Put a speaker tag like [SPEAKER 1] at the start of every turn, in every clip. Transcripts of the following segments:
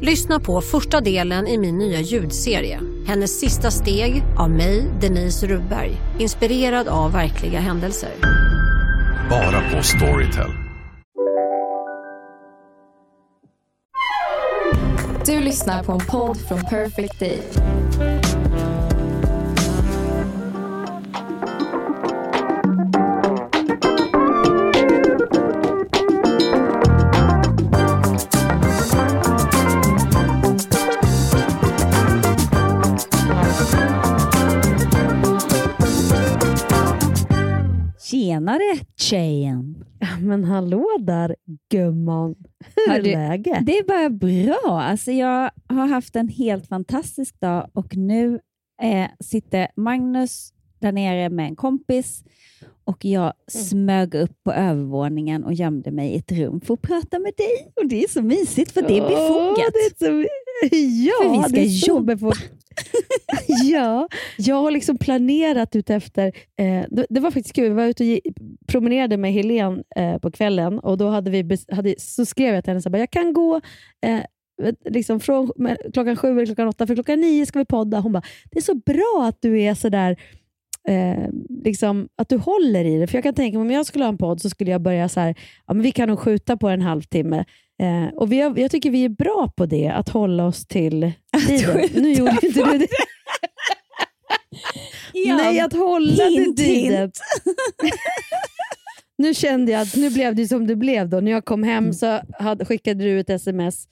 [SPEAKER 1] Lyssna på första delen i min nya ljudserie. Hennes sista steg av mig, Denise Rubberg. Inspirerad av verkliga händelser.
[SPEAKER 2] Bara på Storytel.
[SPEAKER 3] Du lyssnar på en podd från Perfect Day.
[SPEAKER 4] Tjenare tjejen!
[SPEAKER 5] Men hallå där gumman. Hur är läget?
[SPEAKER 4] Det är bara bra. Alltså jag har haft en helt fantastisk dag och nu eh, sitter Magnus där nere med en kompis och jag smög upp på övervåningen och gömde mig i ett rum för att prata med dig. Och Det är så mysigt för det är befogat.
[SPEAKER 5] Åh, det är så... Ja,
[SPEAKER 4] För vi ska jobba.
[SPEAKER 5] befogat. ja, jag har liksom planerat ut efter... Eh, det, det var faktiskt kul. Vi var ute och promenerade med Helene eh, på kvällen och då hade vi, hade, så skrev jag till henne bara, jag kan gå eh, liksom från klockan sju eller klockan åtta, för klockan nio ska vi podda. Hon bara, det är så bra att du är så där eh, liksom, att du håller i det. För jag kan tänka mig om jag skulle ha en podd så skulle jag börja så här, ja, men vi kan nog skjuta på en halvtimme. Eh, och vi har, jag tycker vi är bra på det, att hålla oss till tiden. Nu gjorde inte du det. Nej, att hålla
[SPEAKER 4] hint,
[SPEAKER 5] till tiden.
[SPEAKER 4] hint.
[SPEAKER 5] nu kände jag att nu blev det som det blev. då. När jag kom
[SPEAKER 4] Mm.
[SPEAKER 5] hem så hade, skickade du ett sms.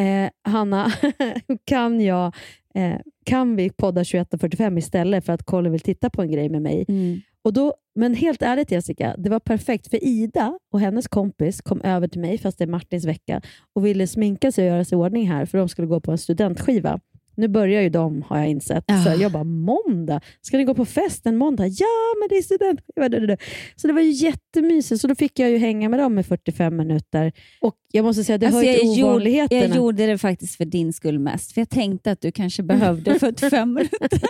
[SPEAKER 5] Eh, Hanna, kan, jag, eh, kan vi podda 21.45 istället för att Colin vill titta på en grej med mig?
[SPEAKER 4] Mm.
[SPEAKER 5] Och då, men helt ärligt Jessica, det var perfekt för Ida och hennes kompis kom över till mig, fast det är Martins vecka, och ville sminka sig och göra sig i ordning här för de skulle gå på en studentskiva. Nu börjar ju de har jag insett. Så
[SPEAKER 4] Ah.
[SPEAKER 5] jag bara, måndag? Ska ni gå på fest en måndag? Ja, men det är studentskiva. Så det var ju jättemysigt. Så då fick jag ju hänga med dem i 45 minuter. Och jag måste säga, det
[SPEAKER 4] Alltså,
[SPEAKER 5] hör till
[SPEAKER 4] gjorde,
[SPEAKER 5] ovanligheterna.
[SPEAKER 4] jag gjorde det faktiskt för din skull mest, för jag tänkte att du kanske behövde 45 minuter.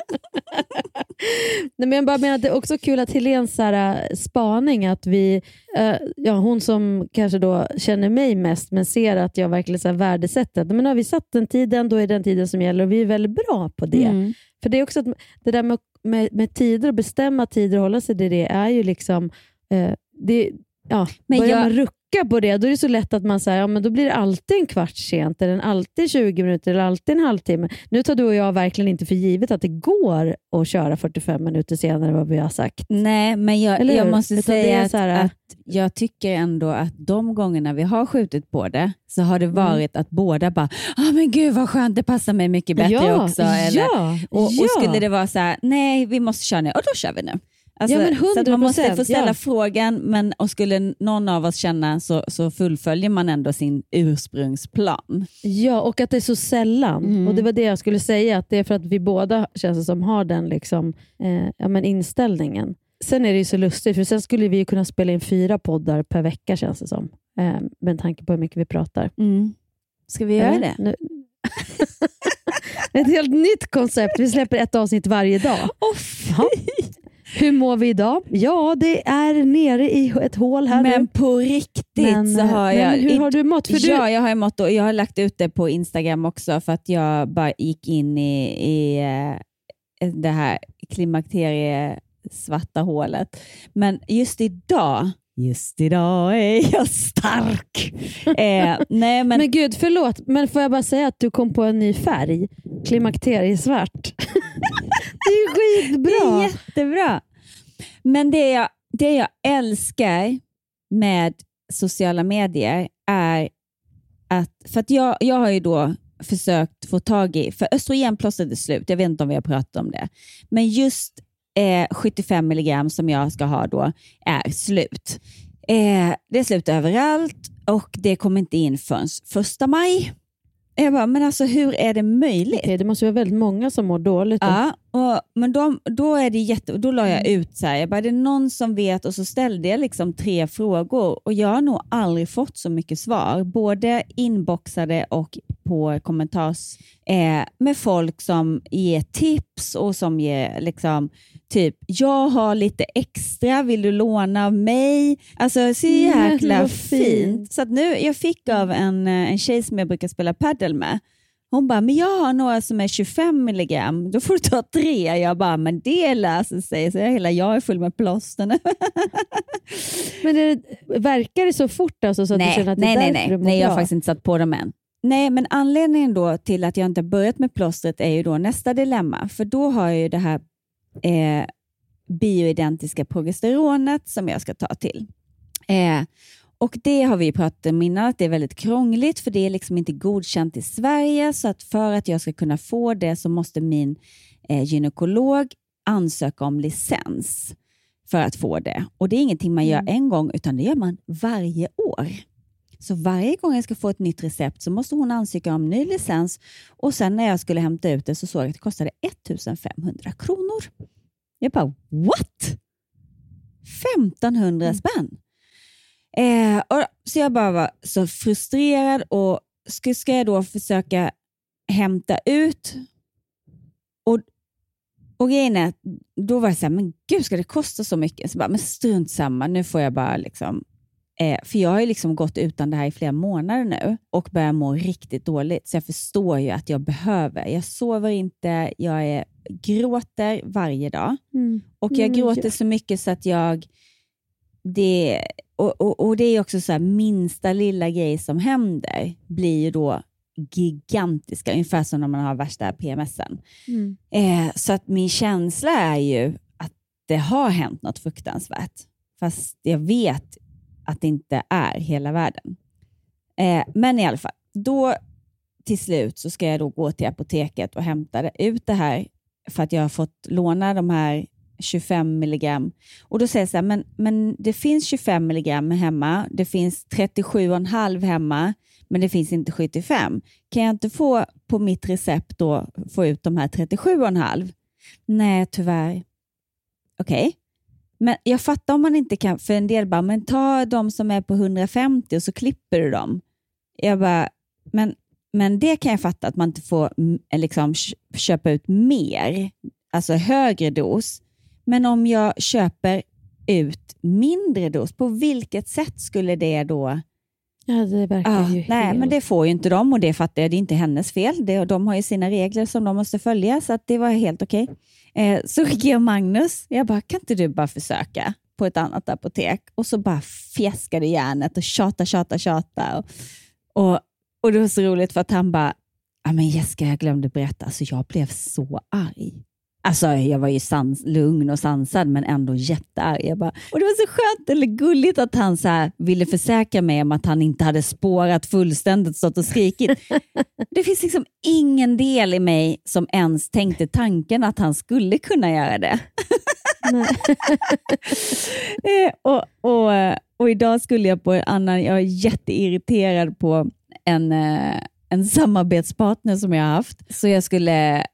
[SPEAKER 5] Nej, men jag bara menar att det är också kul att Helens så här, äh, spaning, att vi, äh, ja, hon som kanske då känner mig mest, men ser att jag verkligen så här, värdesätter att men har vi satt den tiden, då är den tiden som gäller och vi är väldigt bra på det.
[SPEAKER 4] Mm.
[SPEAKER 5] För det är också att, det där med, med, med tider och bestämma tider och hålla sig till det är ju liksom, eh, det, ja,
[SPEAKER 4] Men
[SPEAKER 5] börjar
[SPEAKER 4] jag-
[SPEAKER 5] man rucka på det, då är det så lätt att man säger, ja, men då blir det alltid en kvart sent, eller alltid 20 minuter, eller alltid en halvtimme. Nu tar du och jag verkligen inte för givet att det går att köra 45 minuter senare än vad vi har sagt.
[SPEAKER 4] Nej, men jag,
[SPEAKER 5] Eller
[SPEAKER 4] jag
[SPEAKER 5] hur?
[SPEAKER 4] måste
[SPEAKER 5] Utan
[SPEAKER 4] säga att,
[SPEAKER 5] här-
[SPEAKER 4] att jag tycker ändå att de gångerna vi har skjutit på det så har
[SPEAKER 5] Mm.
[SPEAKER 4] det varit att båda bara ah, men gud vad skönt, det passar mig mycket bättre
[SPEAKER 5] ja,
[SPEAKER 4] också. Eller,
[SPEAKER 5] ja,
[SPEAKER 4] och, och
[SPEAKER 5] ja.
[SPEAKER 4] skulle det vara så här, nej vi måste köra nu, och då kör vi nu. Alltså,
[SPEAKER 5] Ja, men
[SPEAKER 4] så att man måste
[SPEAKER 5] 100%,
[SPEAKER 4] få ställa
[SPEAKER 5] ja.
[SPEAKER 4] frågan, men och skulle någon av oss känna så, så fullföljer man ändå sin ursprungsplan.
[SPEAKER 5] Ja, och att det är så sällan.
[SPEAKER 4] Mm.
[SPEAKER 5] Och Det var det jag skulle säga, att det är för att vi båda känns som har den liksom, eh, ja, men inställningen. Sen är det ju så lustigt, för sen skulle vi ju kunna spela in fyra poddar per vecka känns det som. Eh, med tanke på hur mycket vi pratar.
[SPEAKER 4] Ska vi göra
[SPEAKER 5] Eller?
[SPEAKER 4] det?
[SPEAKER 5] Nu... Ett helt nytt koncept. Vi släpper ett avsnitt varje dag.
[SPEAKER 4] Oh.
[SPEAKER 5] Hur mår vi idag? Ja, det är nere i ett hål här
[SPEAKER 4] men
[SPEAKER 5] nu.
[SPEAKER 4] på riktigt så har
[SPEAKER 5] men
[SPEAKER 4] jag...
[SPEAKER 5] hur har du mått? För
[SPEAKER 4] ja,
[SPEAKER 5] du...
[SPEAKER 4] jag har mått och jag har lagt ut det på Instagram också för att jag bara gick in i, i eh, det här klimakterie svarta hålet. Men just idag, just idag är jag stark. eh, nej, men,
[SPEAKER 5] Men gud, förlåt, men får jag bara säga att du kom på en ny färg? Klimakteriesvart. det är ju
[SPEAKER 4] det är
[SPEAKER 5] skitbra!
[SPEAKER 4] jättebra. Men det jag, det jag älskar med sociala medier är att, för att jag, jag har ju då försökt få tag i, för östrogenplåstret är slut, jag vet inte om vi har pratat om det, men just eh, 75 milligram som jag ska ha då är slut. Eh, det är slut överallt och det kommer inte in förrän första maj. Jag bara, men alltså hur är det möjligt?
[SPEAKER 5] Okej, det måste vara väldigt många som mår dåligt. då.
[SPEAKER 4] Ja, och, men de, då, är det jätte, då la jag
[SPEAKER 5] Mm.
[SPEAKER 4] ut så här, jag bara, det är någon som vet och så ställde jag liksom tre frågor och jag har nog aldrig fått så mycket svar, både inboxade och på kommentars eh, med folk som ger tips och som ger liksom typ, jag har lite extra, vill du låna av mig? Alltså så
[SPEAKER 5] Mm,
[SPEAKER 4] jäkla
[SPEAKER 5] vad
[SPEAKER 4] fint. Så nu, jag fick av en, eh, en tjej som jag brukar spela paddel med, hon bara, men jag har några som är 25 milligram, då får du ta tre. Jag bara, men det löser sig. Så jag, hela jag är full med plåster nu.
[SPEAKER 5] Men det, verkar det så fort alltså, så att du
[SPEAKER 4] nej,
[SPEAKER 5] känner att det
[SPEAKER 4] nej,
[SPEAKER 5] är
[SPEAKER 4] nej, nej,
[SPEAKER 5] du mår
[SPEAKER 4] nej, jag har
[SPEAKER 5] bra?
[SPEAKER 4] faktiskt inte satt på dem än. Nej, men anledningen då till att jag inte börjat med plåstret är ju då nästa dilemma. För då har jag ju det här eh, bioidentiska progesteronet som jag ska ta till. Eh, och Det har vi pratat om innan, att det är väldigt krångligt för det är liksom inte godkänt i Sverige. Så att för att jag ska kunna få det så måste min eh, gynekolog ansöka om licens för att få det. Och Det är ingenting man gör en gång, utan det gör man varje år. Så varje gång jag ska få ett nytt recept så måste hon ansöka om ny licens och sen när jag skulle hämta ut det så såg jag att det kostade 1500 kronor. Jag bara, what? 1500 spänn? Eh, och, så jag bara var så frustrerad och ska, ska jag då försöka hämta ut och, och grejen är, att då var jag så här, men gud ska det kosta så mycket? Så bara, men strunt samma, nu får jag bara liksom Eh, för jag har ju liksom gått utan det här i flera månader nu och börjar må riktigt dåligt. Så jag förstår ju att jag behöver. Jag sover inte, jag är, gråter varje dag.
[SPEAKER 5] Mm.
[SPEAKER 4] Och jag
[SPEAKER 5] Mm,
[SPEAKER 4] gråter
[SPEAKER 5] ja.
[SPEAKER 4] så mycket så att jag... Det, och, och, och det är också så här, minsta lilla grej som händer blir ju då gigantiska, ungefär som när man har värsta PMSen.
[SPEAKER 5] Mm.
[SPEAKER 4] Eh, så att min känsla är ju att det har hänt något fruktansvärt. Fast jag vet att det inte är hela världen. Eh, men i alla fall, då till slut så ska jag då gå till apoteket och hämta ut det här för att jag har fått låna de här 25 milligram. Och då säger jag så här, men, men det finns 25 milligram hemma, det finns 37,5 hemma, men det finns inte 75. Kan jag inte få på mitt recept då få ut de här 37,5? Nej, tyvärr. Okej. Men jag fattar om man inte kan, för en del bara, men ta de som är på 150 och så klipper du dem. Jag bara, men, men det kan jag fatta att man inte får liksom, köpa ut mer, alltså högre dos. Men om jag köper ut mindre dos, på vilket sätt skulle det då...
[SPEAKER 5] Ja, det verkar
[SPEAKER 4] Ah,
[SPEAKER 5] ju
[SPEAKER 4] nej,
[SPEAKER 5] helt...
[SPEAKER 4] men det får ju inte de och det fattar jag. Det är inte hennes fel. Det, de har ju sina regler som de måste följa, så det var helt okej. Eh, så skickade jag Magnus. Jag bara, kan inte du bara försöka på ett annat apotek? Och så bara fjäskade järnet och tjata, tjata, tjata. Och, och, och det var så roligt för att han bara, ja men Jessica, jag glömde berätta, alltså jag blev så arg. Alltså jag var ju sans, lugn och sansad men ändå jättearg. Jag bara, och det var så skönt eller gulligt att han så här ville försäkra mig om att han inte hade spårat fullständigt, stått och skrikit. Det finns liksom ingen del i mig som ens tänkte tanken att han skulle kunna göra det. Eh, och, och, och idag skulle jag på en annan, jag är jätteirriterad på en, eh, en samarbetspartner som jag har haft. Så jag skulle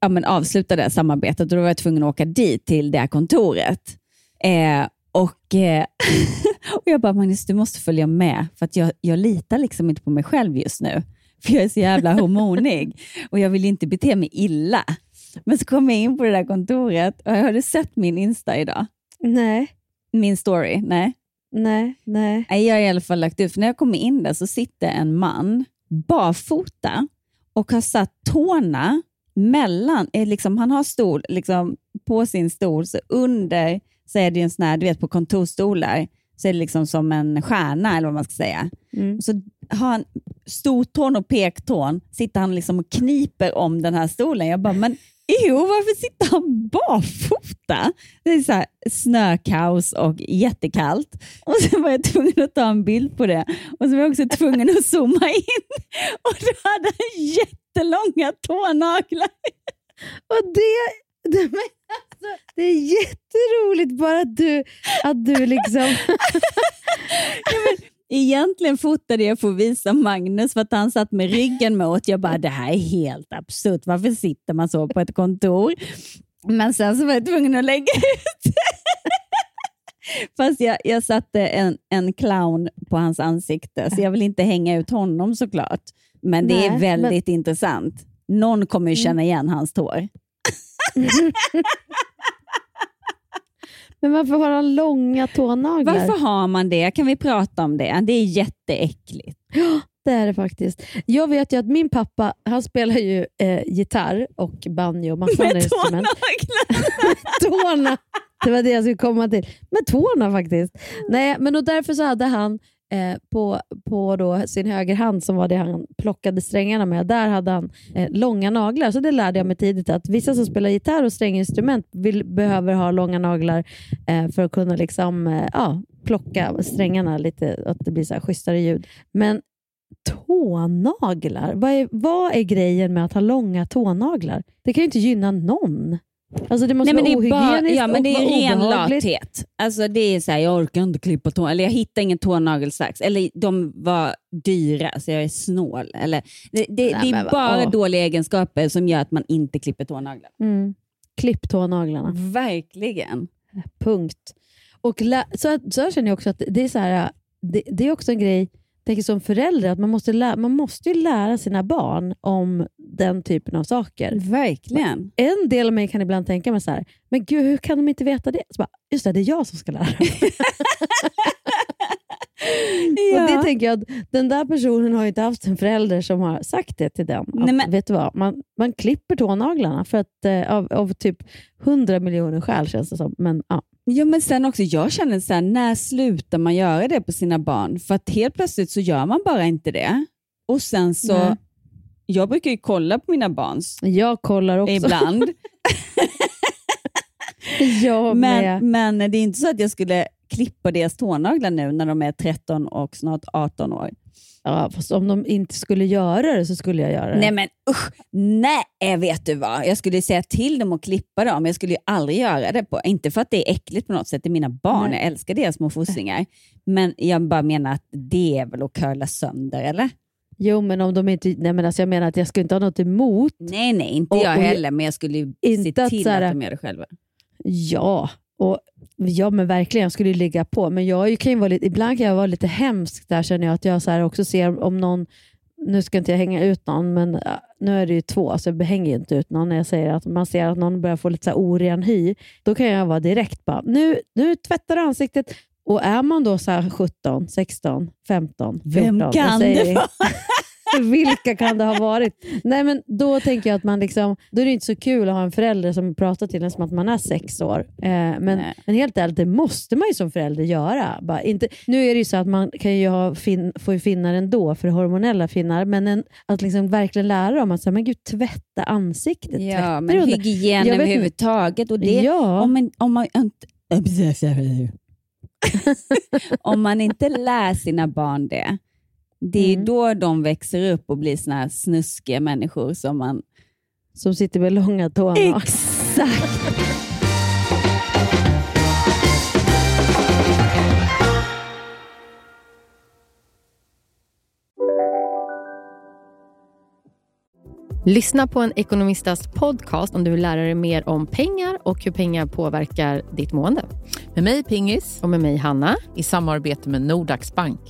[SPEAKER 4] ja, men avsluta det samarbetet och då var jag tvungen att åka dit till det här kontoret. Eh, och, eh, och jag bara, Magnus du måste följa med för att jag, jag litar liksom inte på mig själv just nu. För jag är så jävla hormonig och jag vill inte bete mig illa. Men så kom jag in på det där kontoret och jag hade sett min Insta idag.
[SPEAKER 5] nej,
[SPEAKER 4] Min story? Nej.
[SPEAKER 5] nej, nej.
[SPEAKER 4] Nej, Jag har i alla fall lagt ut, för när jag kommer in där så sitter en man barfota och har satt tårna mellan, eh, liksom, han har stol liksom, på sin stol, så under så är det en sån här, du vet på kontorsstolar, så är det liksom som en stjärna eller vad man ska säga.
[SPEAKER 5] Mm.
[SPEAKER 4] Så har han stortån och pektån, sitter han liksom och kniper om den här stolen. Jag bara, men jo, varför sitter han barfota? Det är så här snökaos och jättekallt. Och så var jag tvungen att ta en bild på det. Och så var jag också tvungen att zooma in. Och då hade han jättelånga tånaglar.
[SPEAKER 5] Och det, det, men alltså, det är jätteroligt bara att du, att du liksom...
[SPEAKER 4] Egentligen fotade jag för att visa Magnus för att han satt med ryggen mot. Jag bara, det här är helt absurt. Varför sitter man så på ett kontor? Men sen så var jag tvungen att lägga ut. Fast jag, jag satte en, en clown på hans ansikte, så jag vill inte hänga ut honom såklart. Men det är
[SPEAKER 5] Nej,
[SPEAKER 4] väldigt intressant. Någon kommer ju känna igen hans tår.
[SPEAKER 5] Men varför har han långa tånaglar?
[SPEAKER 4] Varför har man det? Kan vi prata om det? Det är jätteäckligt.
[SPEAKER 5] Det är det faktiskt. Jag vet ju att min pappa han spelar ju eh, gitarr och banjo och massa andra
[SPEAKER 4] Med
[SPEAKER 5] instrument.
[SPEAKER 4] tånaglar.
[SPEAKER 5] tårna. Det var det jag skulle komma till. Med tårna faktiskt. Nej, men och därför så hade han eh, på, på då sin högerhand, som var det han plockade strängarna med, där hade han eh, långa naglar. Så det lärde jag mig tidigt att vissa som spelar gitarr och stränginstrument vill, behöver ha långa naglar eh, för att kunna liksom, eh, ja, plocka strängarna lite, att det blir så här schysstare ljud. Men tånaglar, vad är, vad är grejen med att ha långa tånaglar? Det kan ju inte gynna någon. Alltså det måste
[SPEAKER 4] Nej, men det
[SPEAKER 5] vara
[SPEAKER 4] är, bara,
[SPEAKER 5] ohygieniskt
[SPEAKER 4] ja, men det är
[SPEAKER 5] vara
[SPEAKER 4] ren lathet. Alltså det är så här, jag orkar inte klippa tån, eller jag hittar ingen tånagelsax, eller de var dyra så jag är snål. Eller, det det,
[SPEAKER 5] Nej,
[SPEAKER 4] det
[SPEAKER 5] men
[SPEAKER 4] är bara
[SPEAKER 5] åh.
[SPEAKER 4] dåliga egenskaper som gör att man inte klipper tånaglar.
[SPEAKER 5] Mm. Klipp tånaglarna.
[SPEAKER 4] Verkligen.
[SPEAKER 5] Punkt. Och så, så känner jag också att det är, så här, det, det är också en grej, tänker som förälder, att man måste, lä- man måste ju lära sina barn om den typen av saker.
[SPEAKER 4] Verkligen.
[SPEAKER 5] En del av mig kan ibland tänka mig så här, men gud, hur kan de inte veta det? Så bara, just det, det är jag som ska lära dem. Och det tänker jag, den där personen har ju inte haft en förälder som har sagt det till den. Att,
[SPEAKER 4] Nej, men-
[SPEAKER 5] Vet du vad, man, man klipper tånaglarna för att, eh, av, av typ 100 miljoner skäl känns det som. Men, ja.
[SPEAKER 4] Ja, men sen också, jag känner så här, när slutar man göra det på sina barn? För att helt plötsligt så gör man bara inte det. Och sen så,
[SPEAKER 5] Nej.
[SPEAKER 4] jag brukar ju kolla på mina barns
[SPEAKER 5] Jag kollar också.
[SPEAKER 4] ibland.
[SPEAKER 5] Jag med.
[SPEAKER 4] Men, men det är inte så att jag skulle klippa deras tånaglar nu när de är 13 och snart 18 år.
[SPEAKER 5] Ja, fast om de inte skulle göra det så skulle jag göra det.
[SPEAKER 4] Nej men usch, nej vet du vad. Jag skulle säga till dem att klippa dem, men jag skulle ju aldrig göra det. på. Inte för att det är äckligt på något sätt, det är mina barn,
[SPEAKER 5] Nej.
[SPEAKER 4] jag älskar deras små fossingar. Men jag bara menar att det är väl att curla sönder, eller?
[SPEAKER 5] Jo, men om de inte... Nej, men alltså jag menar att jag skulle inte ha något emot.
[SPEAKER 4] Nej, nej, inte
[SPEAKER 5] Och-
[SPEAKER 4] jag heller, men jag skulle ju se
[SPEAKER 5] att
[SPEAKER 4] till
[SPEAKER 5] så här-
[SPEAKER 4] att de gör det själva.
[SPEAKER 5] Ja, och ja men verkligen, jag skulle ju ligga på. Men jag kan ju vara lite, ibland kan jag vara lite hemsk där känner jag att jag så här också ser om någon, nu ska inte jag hänga ut någon, men nu är det ju två så jag hänger inte ut någon när jag säger att man ser att någon börjar få lite så här oren hy. Då kan jag vara direkt bara, nu, nu tvättar du ansiktet. Och är man då så här 17, 16, 15, 14,
[SPEAKER 4] Vem kan
[SPEAKER 5] säger
[SPEAKER 4] det vara?
[SPEAKER 5] Vilka kan det ha varit? Nej, men då tänker jag att man liksom, då är det inte så kul att ha en förälder som pratar till en som att man är sex år. Eh, men,
[SPEAKER 4] Nej.
[SPEAKER 5] men helt ärligt, det måste man ju som förälder göra. Bara inte, nu är det ju så att man kan ju ha fin, ju finnar ändå, för hormonella finnar, men en, att liksom verkligen lära dem att säga, men gud, tvätta ansiktet.
[SPEAKER 4] Ja,
[SPEAKER 5] tvätta
[SPEAKER 4] men
[SPEAKER 5] under."
[SPEAKER 4] hygien överhuvudtaget. Och det,
[SPEAKER 5] ja.
[SPEAKER 4] om, man, om, man inte, om man inte lär sina barn det, det är
[SPEAKER 5] Mm.
[SPEAKER 4] då de växer upp och blir såna här snuskiga människor som man...
[SPEAKER 5] Som sitter med långa tånaglar.
[SPEAKER 4] Exakt!
[SPEAKER 6] Lyssna på en ekonomistas podcast om du vill lära dig mer om pengar och hur pengar påverkar ditt mående.
[SPEAKER 7] Med mig Pingis
[SPEAKER 6] Och med mig Hanna.
[SPEAKER 7] i samarbete med Nordax Bank.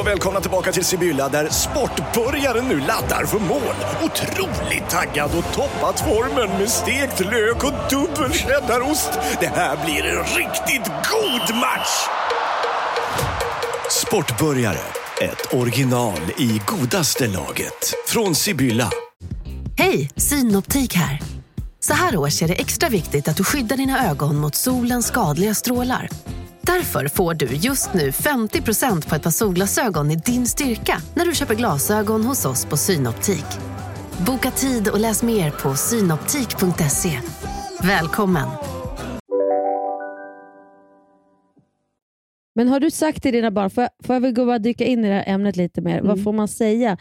[SPEAKER 8] Och välkomna tillbaka till Sibylla där sportbörjaren nu laddar för mål. Otroligt taggad och toppat formen med stekt lök och dubbel cheddarost. Det här blir en riktigt god match! Sportbörjare, ett original i godaste laget. Från Sibylla.
[SPEAKER 9] Hej, Synoptik här. Så här års är det extra viktigt att du skyddar dina ögon mot solens skadliga strålar. Därför får du just nu 50% på ett par solglasögon i din styrka när du köper glasögon hos oss på Synoptik. Boka tid och läs mer på synoptik.se. Välkommen!
[SPEAKER 5] Men har du sagt till dina barn, får jag, får jag väl gå och dyka in i det här ämnet lite mer,
[SPEAKER 4] Mm.
[SPEAKER 5] vad får man säga?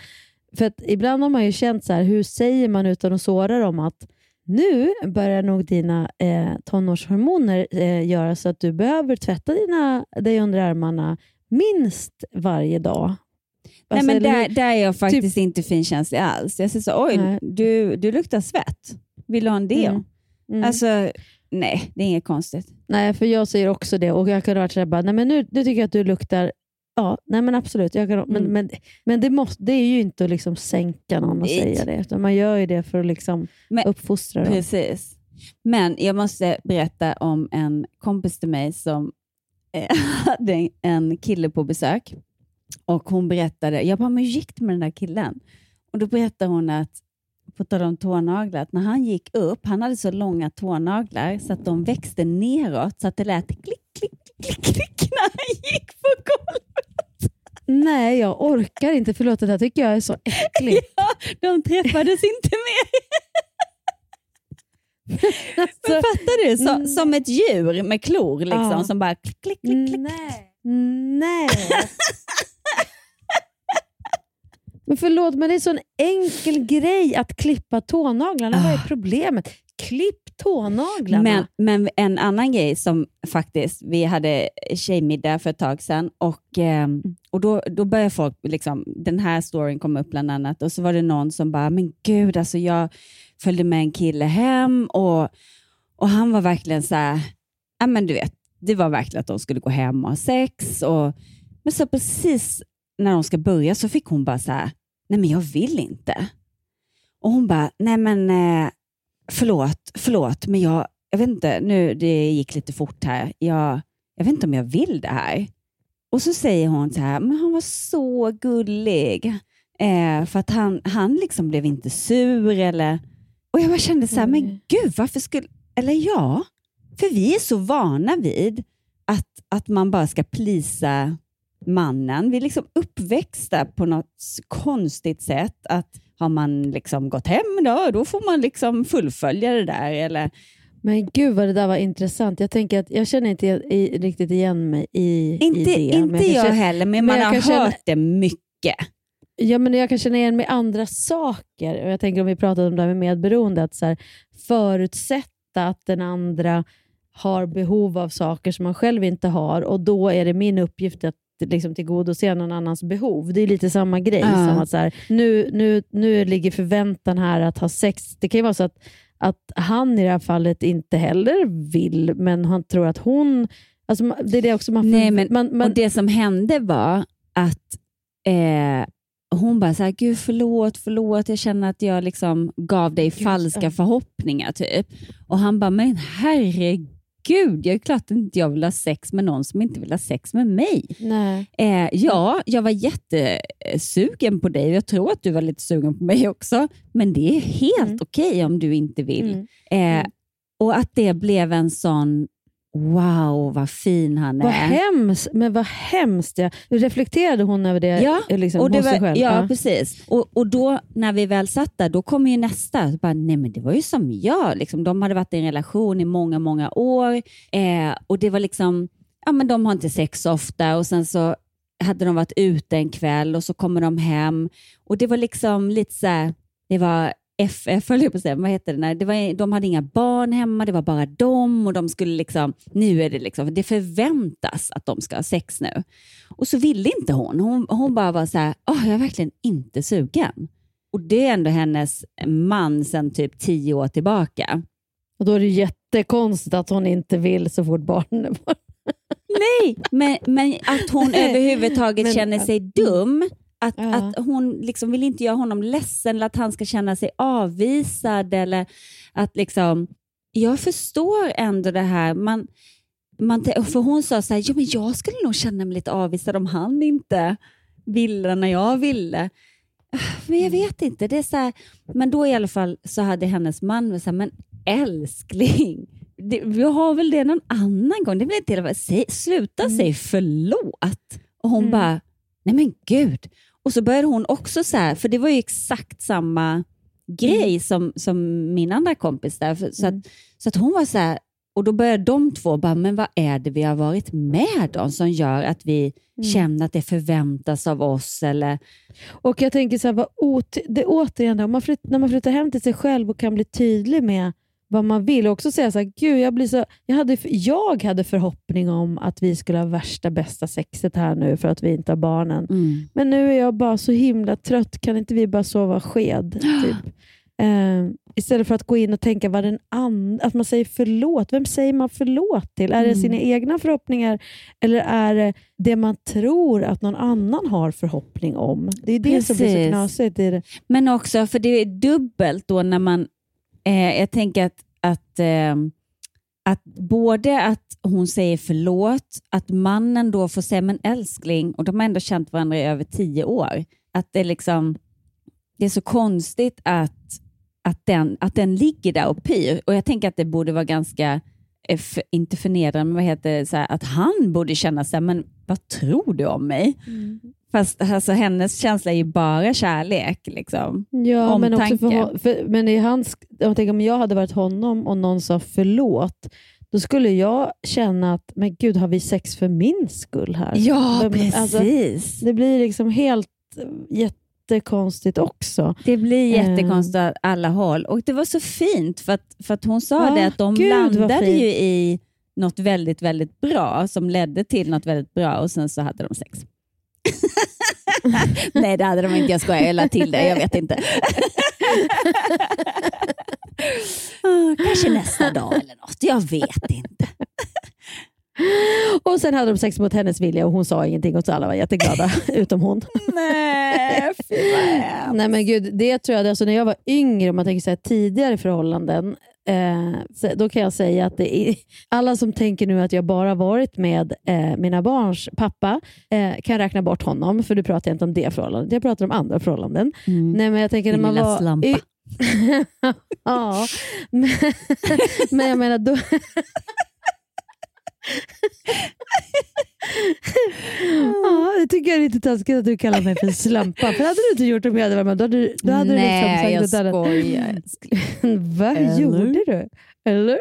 [SPEAKER 5] För ibland har man ju känt så här, hur säger man utan att såra dem att nu börjar nog dina eh, tonårshormoner eh, göra så att du behöver tvätta dina, dig under armarna minst varje dag.
[SPEAKER 4] Nej,
[SPEAKER 5] Alltså,
[SPEAKER 4] men
[SPEAKER 5] eller
[SPEAKER 4] där, där är jag faktiskt inte finkänslig alls. Jag säger så, oj,
[SPEAKER 5] Nej.
[SPEAKER 4] du, du luktar svett. Vill du ha en deo?
[SPEAKER 5] Mm. Mm.
[SPEAKER 4] Alltså, nej, det är inget konstigt.
[SPEAKER 5] Nej, för jag säger också det och jag kunde varit såhär, bara, nej men nu, nu tycker jag att du luktar Ja, nej men absolut. Jag kan, men,
[SPEAKER 4] Mm.
[SPEAKER 5] men, men det, måste, det är ju inte att liksom sänka någon
[SPEAKER 4] Nej.
[SPEAKER 5] säga det, utan man gör ju det för att liksom
[SPEAKER 4] Men-
[SPEAKER 5] uppfostra dem.
[SPEAKER 4] Precis. Men jag måste berätta om en kompis till mig som eh, hade en kille på besök. Och Hon berättade, jag bara, men hur gick det med den där killen? Och Då berättade hon att, på tal om tånaglar, att när han gick upp, han hade så långa tånaglar så att de växte neråt så att det lät klick, klick, klick, klick när han gick på golvet.
[SPEAKER 5] Nej, jag orkar inte. Förlåt, det här tycker jag är så äckligt.
[SPEAKER 4] Ja, de träffades inte mer. Men fattar du? Så,
[SPEAKER 5] Nej.
[SPEAKER 4] som ett djur med klor liksom,
[SPEAKER 5] Ja.
[SPEAKER 4] som bara klick, klick, klick, klick.
[SPEAKER 5] Nej. Nej. men förlåt, men det är så en enkel grej att klippa tånaglarna. Vad är
[SPEAKER 4] Ah.
[SPEAKER 5] problemet? Klipp tånaglarna.
[SPEAKER 4] Men, men en annan grej som faktiskt, vi hade tjejmiddag för ett tag sedan och, ehm, och då, då började folk, liksom, den här storyn kom upp bland annat och så var det någon som bara, men gud, alltså jag följde med en kille hem och, och han var verkligen så här, ja men du vet, det var verkligen att de skulle gå hem och ha sex och men så precis när de ska börja så fick hon bara så här, nej men jag vill inte. Och hon bara, nej men eh, förlåt, förlåt, men jag, jag vet inte, nu det gick lite fort här. Jag, jag vet inte om jag vill det här. Och så säger hon så här, men han var så gullig. Eh, för att han, han liksom blev inte sur eller... Och jag bara kände så här, men
[SPEAKER 5] Mm.
[SPEAKER 4] gud, varför skulle... Eller ja, för vi är så vana vid att, att man bara ska plisa mannen. Vi är liksom uppväxta på något konstigt sätt. Att har man liksom gått hem då, då får man liksom fullfölja det där. Eller,
[SPEAKER 5] Men gud vad det där var intressant. Jag tänker att jag känner inte i, riktigt igen mig i,
[SPEAKER 4] inte
[SPEAKER 5] i det.
[SPEAKER 4] inte jag,
[SPEAKER 5] känna-
[SPEAKER 4] heller, men,
[SPEAKER 5] men
[SPEAKER 4] man
[SPEAKER 5] jag
[SPEAKER 4] har
[SPEAKER 5] kan känna-
[SPEAKER 4] hört det mycket.
[SPEAKER 5] Ja, men jag kan känna igen mig i andra saker. Och jag tänker om vi pratade om det här med medberoende, att så här, förutsätta att den andra har behov av saker som man själv inte har och då är det min uppgift att liksom tillgodose någon annans behov. Det är lite samma grej.
[SPEAKER 4] Ja.
[SPEAKER 5] som att så här, nu, nu, nu ligger förväntan här att ha sex. Det kan ju vara så att, att han i det här fallet inte heller vill, men han tror att hon... Alltså, det är det också man,
[SPEAKER 4] Nej, men,
[SPEAKER 5] man, man
[SPEAKER 4] och Det som hände var att eh, hon bara så här, gud förlåt, förlåt, jag känner att jag liksom gav dig falska förhoppningar. typ. Och han bara, men herregud, jag är klart att inte jag vill ha sex med någon som inte vill ha sex med mig.
[SPEAKER 5] Nej.
[SPEAKER 4] Eh, ja, jag var jättesugen på dig. Jag tror att du var lite sugen på mig också. Men det är helt
[SPEAKER 5] Mm.
[SPEAKER 4] okej om du inte vill.
[SPEAKER 5] Mm.
[SPEAKER 4] Eh,
[SPEAKER 5] Mm.
[SPEAKER 4] och att det blev en sån, wow vad fin han är.
[SPEAKER 5] Vad hemskt, men vad hemskt. Ja. Reflekterade hon över det
[SPEAKER 4] Ja,
[SPEAKER 5] liksom,
[SPEAKER 4] och det
[SPEAKER 5] hos sig
[SPEAKER 4] var,
[SPEAKER 5] själv?
[SPEAKER 4] ja, precis. Och, och då när vi väl satt där, då kom ju nästa. Bara, Nej, men det var ju som jag. Liksom, de hade varit i en relation i många, många år. Eh, och det var liksom, ja men de har inte sex ofta och sen så hade de varit ute en kväll och så kommer de hem. Och det var liksom lite så här, det var FF, höll jag på att säga, vad heter det? Nej, det var, de hade inga barn hemma, det var bara dem och de skulle liksom, nu är det liksom, det förväntas att de ska ha sex nu. Och så ville inte hon. Hon, hon bara var så här, "Åh, jag är verkligen inte sugen. Och det är ändå hennes man sedan typ tio år tillbaka.
[SPEAKER 5] Och då är det jättekonstigt att hon inte vill så fort barnen är borta.
[SPEAKER 4] Nej, men, men att hon överhuvudtaget
[SPEAKER 5] Men-
[SPEAKER 4] känner sig dum. Att,
[SPEAKER 5] Ja.
[SPEAKER 4] att hon liksom vill inte göra honom ledsen eller att han ska känna sig avvisad. Eller att liksom, jag förstår ändå det här. Man, man, för hon sa så här, ja, men jag skulle nog känna mig lite avvisad om han inte ville när jag ville. Men jag vet inte. Det är så här, men då i alla fall så hade hennes man så här, men älskling, det, vi har väl det någon annan gång. Det väl inte hela, säg, sluta säga förlåt. Och hon
[SPEAKER 5] Mm.
[SPEAKER 4] bara, nej men gud. Och så började hon också så här, för det var ju exakt samma grej som, som min andra kompis där. Så, att, så att hon var så här, och då börjar de två bara, men vad är det vi har varit med om som gör att vi
[SPEAKER 5] Mm.
[SPEAKER 4] känner att det förväntas av oss? Eller,
[SPEAKER 5] Och jag tänker så här, vad ot- det återigen, om man flytt, när man flyttar hem till sig själv och kan bli tydlig med vad man vill och också säga så här, Gud, jag, blir så, jag, hade, jag hade förhoppning om att vi skulle ha värsta bästa sexet här nu för att vi inte har barnen. Men nu är jag bara så himla trött, kan inte vi bara sova sked? Typ. Eh, istället för att gå in och tänka vad den and- att man säger förlåt. Vem säger man förlåt till? Är det
[SPEAKER 4] Mm.
[SPEAKER 5] sina egna förhoppningar eller är det det man tror att någon annan har förhoppning om? Det är det som blir så
[SPEAKER 4] Precis.
[SPEAKER 5] knasigt. det.
[SPEAKER 4] Men också, för det är dubbelt då när man... Eh, jag tänker att, att, eh, att både att hon säger förlåt, att mannen då får säga men älskling, och de har ändå känt varandra i över tio år. Att det, liksom, det är så konstigt att, att, den, att den ligger där och pyr. Och jag tänker att det borde vara ganska, eh, för, inte förnedrande, men vad heter det, så här, att han borde känna så här, men vad tror du om mig? Mm. Fast alltså, hennes känsla är ju bara kärlek. Liksom.
[SPEAKER 5] Ja, men, också för,
[SPEAKER 4] Omtanke.
[SPEAKER 5] för, men i hans, jag tänker, om jag hade varit honom och någon sa förlåt, då skulle jag känna att, men gud, har vi sex för min skull här?
[SPEAKER 4] Ja,
[SPEAKER 5] Vem- alltså,
[SPEAKER 4] precis.
[SPEAKER 5] det blir liksom helt eh, jättekonstigt också.
[SPEAKER 4] Det blir
[SPEAKER 5] Eh.
[SPEAKER 4] jättekonstigt åt alla håll. Och det var så fint, för att, för att hon sa
[SPEAKER 5] Ja,
[SPEAKER 4] det att de
[SPEAKER 5] gud,
[SPEAKER 4] landade ju i något väldigt, väldigt bra, som ledde till något väldigt bra och sen så hade de sex. Nej, det hade de inte. Jag skojar, jag la till det. Jag vet inte. Kanske nästa dag eller något. Jag vet inte.
[SPEAKER 5] Och sen hade de sex mot hennes vilja och hon sa ingenting och så alla var jätteglada, utom hon.
[SPEAKER 4] Nej, fy vad.
[SPEAKER 5] Nej men gud, det tror jag, alltså när jag var yngre, om man tänker så här, tidigare förhållanden, eh, då kan jag säga att är, alla som tänker nu att jag bara varit med eh, mina barns pappa, eh, kan räkna bort honom, för du pratar inte om det förhållandet. Jag pratar om andra förhållanden.
[SPEAKER 4] Mm.
[SPEAKER 5] Nej, men jag tänker när
[SPEAKER 4] Din
[SPEAKER 5] man
[SPEAKER 4] lilla
[SPEAKER 5] var...
[SPEAKER 4] slampa.
[SPEAKER 5] y- ja, men, men jag menar då... ja, det tycker jag är lite taskigt att du kallar mig för slampa. För hade du inte gjort det om jag hade varit med, då hade, då hade
[SPEAKER 4] Nej,
[SPEAKER 5] du liksom
[SPEAKER 4] jag
[SPEAKER 5] sagt hade-
[SPEAKER 4] skojar.
[SPEAKER 5] Vad
[SPEAKER 4] Eller?
[SPEAKER 5] gjorde du? Eller?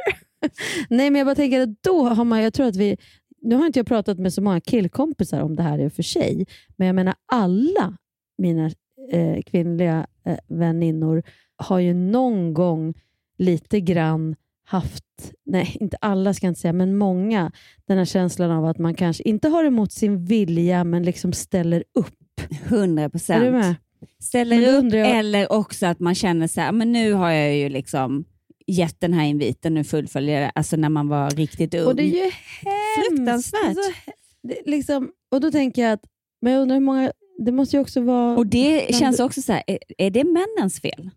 [SPEAKER 5] Nej, men jag bara tänker att då har man, jag tror att vi, nu har inte jag pratat med så många killkompisar om det här i och för sig, men jag menar alla mina eh, kvinnliga eh, väninnor har ju någon gång lite grann haft, nej inte alla ska jag inte säga, men många, den här känslan av att man kanske inte har emot sin vilja, men liksom ställer upp.
[SPEAKER 4] 100
[SPEAKER 5] Är du
[SPEAKER 4] procent.
[SPEAKER 5] med?
[SPEAKER 4] Ställer upp
[SPEAKER 5] jag-
[SPEAKER 4] eller också att man känner så här, men nu har jag ju liksom gett den här inviten, nu fullföljer jag. Alltså när man var riktigt ung.
[SPEAKER 5] Och det är ju
[SPEAKER 4] Fruktansvärt.
[SPEAKER 5] Alltså, liksom, och då tänker jag att, men jag undrar hur många, det måste ju också vara...
[SPEAKER 4] Och det känns också så här, är, är det männens fel?